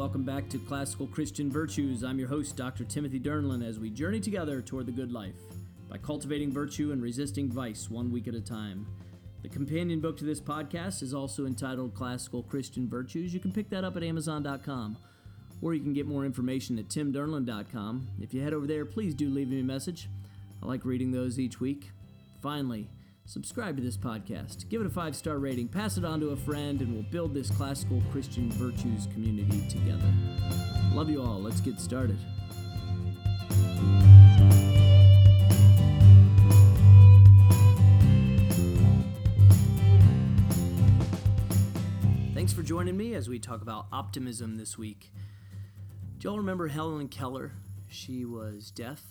welcome back to Classical Christian Virtues. I'm your host, Dr. Timothy Durnlin, as we journey together toward the good life by cultivating virtue and resisting vice one week at a time. The companion book to this podcast is also entitled Classical Christian Virtues. You can pick that up at Amazon.com, or you can get more information at timdurnlin.com. If you head over there, please do leave me a message. I like reading those each week. Finally, subscribe to this podcast, give it a five star rating, pass it on to a friend, and we'll build this classical Christian virtues community together. Love you all. Let's get started. Thanks for joining me as we talk about optimism this week. Do y'all remember Helen Keller? She was deaf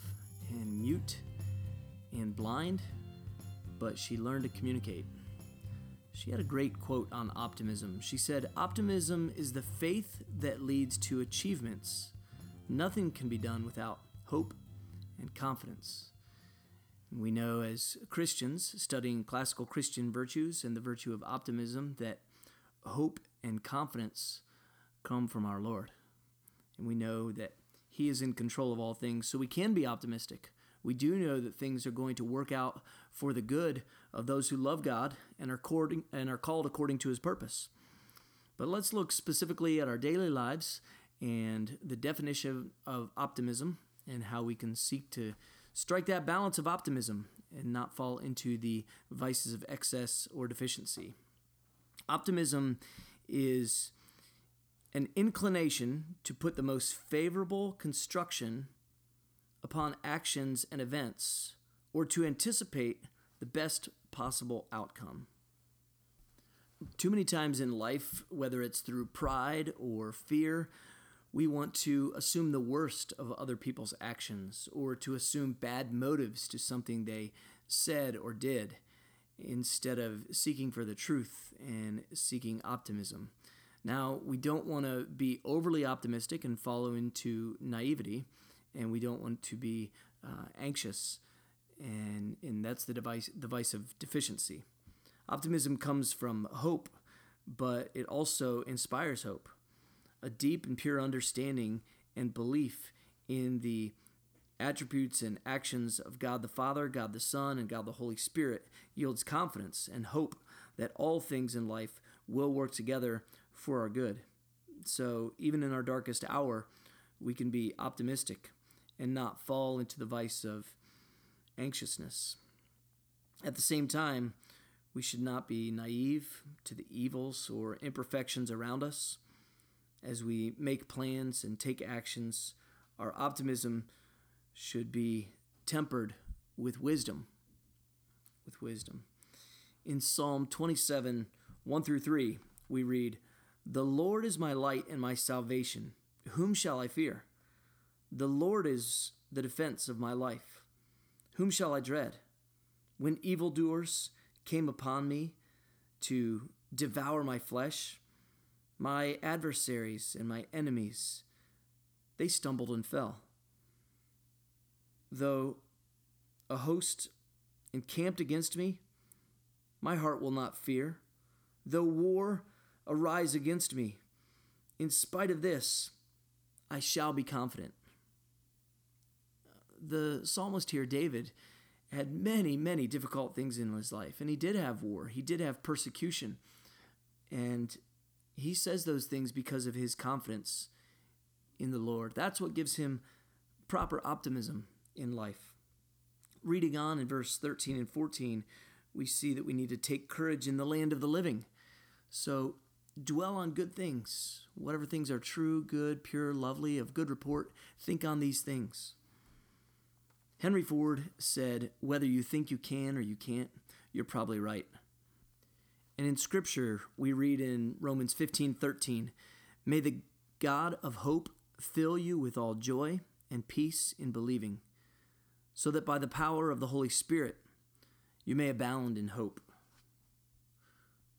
and mute and blind but she learned to communicate. She had a great quote on optimism. She said, Optimism is the faith that leads to achievements. Nothing can be done without hope and confidence. We know as Christians studying classical Christian virtues and the virtue of optimism that hope and confidence come from our Lord. And we know that He is in control of all things, so we can be optimistic we do know that things are going to work out for the good of those who love God and are, according, and are called according to his purpose. But let's look specifically at our daily lives and the definition of optimism and how we can seek to strike that balance of optimism and not fall into the vices of excess or deficiency. Optimism is an inclination to put the most favorable construction upon actions and events, or to anticipate the best possible outcome. Too many times in life, whether it's through pride or fear, we want to assume the worst of other people's actions or to assume bad motives to something they said or did instead of seeking for the truth and seeking optimism. Now, we don't want to be overly optimistic and follow into naivety and we don't want to be uh, anxious, and and that's the device the vice of deficiency. Optimism comes from hope, but it also inspires hope, a deep and pure understanding and belief in the attributes and actions of God the Father, God the Son, and God the Holy Spirit yields confidence and hope that all things in life will work together for our good. So, even in our darkest hour, we can be optimistic and not fall into the vice of anxiousness. At the same time, we should not be naive to the evils or imperfections around us. As we make plans and take actions, our optimism should be tempered with wisdom. With wisdom. In Psalm 27, 1 through 3, we read, The Lord is my light and my salvation. Whom shall I fear? The Lord is the defense of my life. Whom shall I dread? When evildoers came upon me to devour my flesh, my adversaries and my enemies, they stumbled and fell. Though a host encamped against me, my heart will not fear. Though war arise against me, in spite of this, I shall be confident the psalmist here, David, had many, many difficult things in his life. And he did have war, he did have persecution. And he says those things because of his confidence in the Lord. That's what gives him proper optimism in life. Reading on in verse 13 and 14, we see that we need to take courage in the land of the living. So dwell on good things. Whatever things are true, good, pure, lovely, of good report, think on these things. Henry Ford said, Whether you think you can or you can't, you're probably right. And in Scripture, we read in Romans 15 13, May the God of hope fill you with all joy and peace in believing, so that by the power of the Holy Spirit you may abound in hope.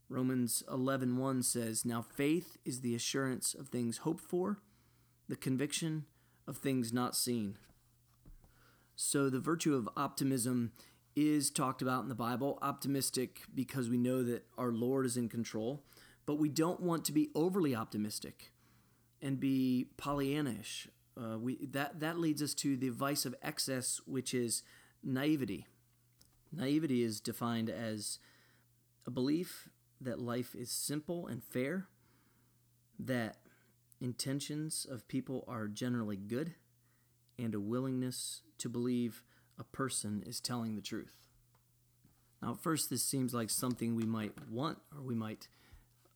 Romans 11:1 says, "Now faith is the assurance of things hoped for, the conviction of things not seen." So, the virtue of optimism is talked about in the Bible. Optimistic because we know that our Lord is in control, but we don't want to be overly optimistic. and be Pollyannish. Uh, we, that, that leads us to the vice of excess, which is naivety. Naivety is defined as a belief that life is simple and fair, that intentions of people are generally good, and a willingness to believe a person is telling the truth. Now, at first, this seems like something we might want or we might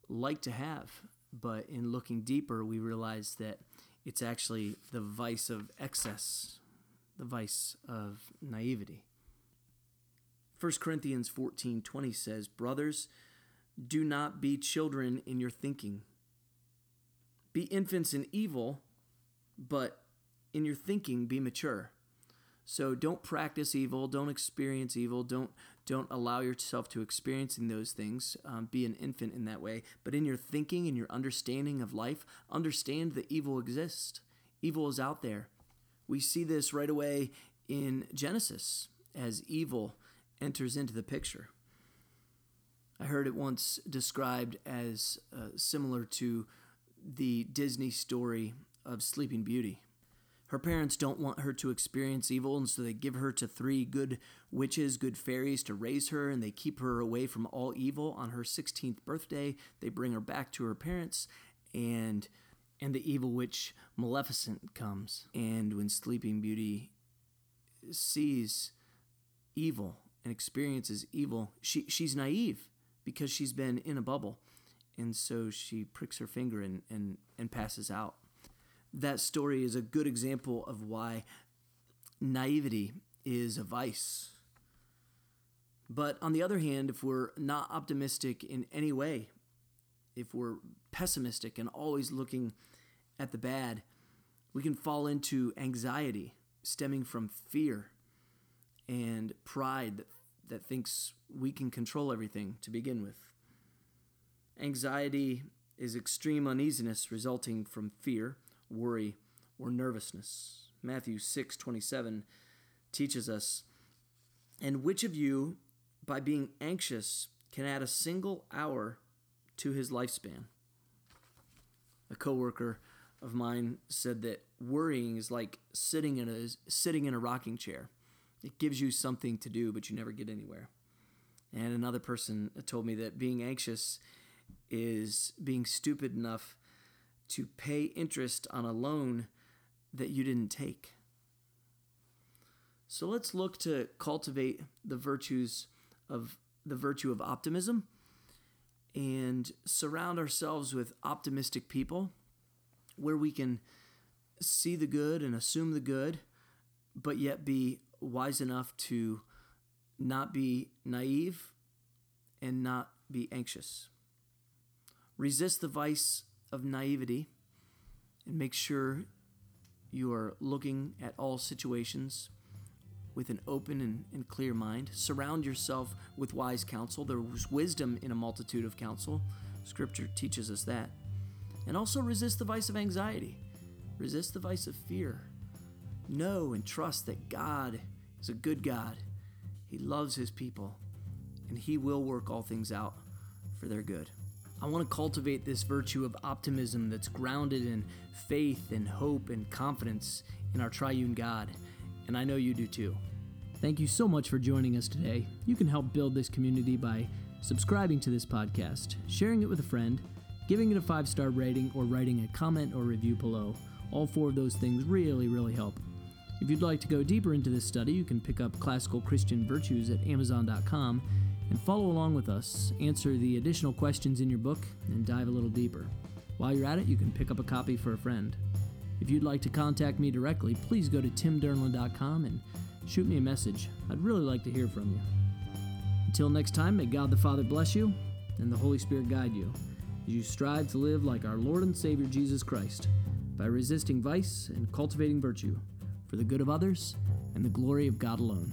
like to have, but in looking deeper, we realize that it's actually the vice of excess, the vice of naivety. 1 Corinthians 14 20 says, Brothers, do not be children in your thinking. Be infants in evil, but in your thinking be mature. So don't practice evil, don't experience evil, don't don't allow yourself to experiencing those things. Um, be an infant in that way, but in your thinking and your understanding of life, understand that evil exists. Evil is out there. We see this right away in Genesis as evil enters into the picture. I heard it once described as uh, similar to the Disney story of Sleeping Beauty. Her parents don't want her to experience evil, and so they give her to three good witches, good fairies to raise her, and they keep her away from all evil. On her 16th birthday, they bring her back to her parents, and and the evil witch Maleficent comes. And when Sleeping Beauty sees evil and experiences evil, she, she's naive because she's been in a bubble. And so she pricks her finger and, and, and passes out. That story is a good example of why naivety is a vice. But on the other hand, if we're not optimistic in any way, if we're pessimistic and always looking at the bad, we can fall into anxiety stemming from fear and pride that, that thinks we can control everything to begin with. Anxiety is extreme uneasiness resulting from fear, worry, or nervousness. Matthew 6:27 teaches us, "And which of you by being anxious can add a single hour to his lifespan?" A coworker of mine said that worrying is like sitting in a sitting in a rocking chair. It gives you something to do, but you never get anywhere. And another person told me that being anxious is being stupid enough to pay interest on a loan that you didn't take. So let's look to cultivate the virtues of the virtue of optimism and surround ourselves with optimistic people where we can see the good and assume the good, but yet be wise enough to not be naive and not be anxious. Resist the vice of naivety and make sure you are looking at all situations with an open and, and, clear mind. Surround yourself with wise counsel. There's wisdom in a multitude of counsel. Scripture teaches us that. And also resist the vice of anxiety. Resist the vice of fear. Know and trust that God is a good God. He loves his people, and he will work all things out for their good. I want to cultivate this virtue of optimism that's grounded in faith and hope and confidence in our triune God, and I know you do too. Thank you so much for joining us today. You can help build this community by subscribing to this podcast, sharing it with a friend, giving it a five star rating, or writing a comment or review below. All four of those things really, really help. If you'd like to go deeper into this study, you can pick up Classical Christian Virtues at Amazon.com and follow along with us, answer the additional questions in your book, and dive a little deeper. While you're at it, you can pick up a copy for a friend. If you'd like to contact me directly, please go to timdurnlin.com and shoot me a message. I'd really like to hear from you. Until next time, may God the Father bless you and the Holy Spirit guide you as you strive to live like our Lord and Savior Jesus Christ by resisting vice and cultivating virtue for the good of others and the glory of God alone.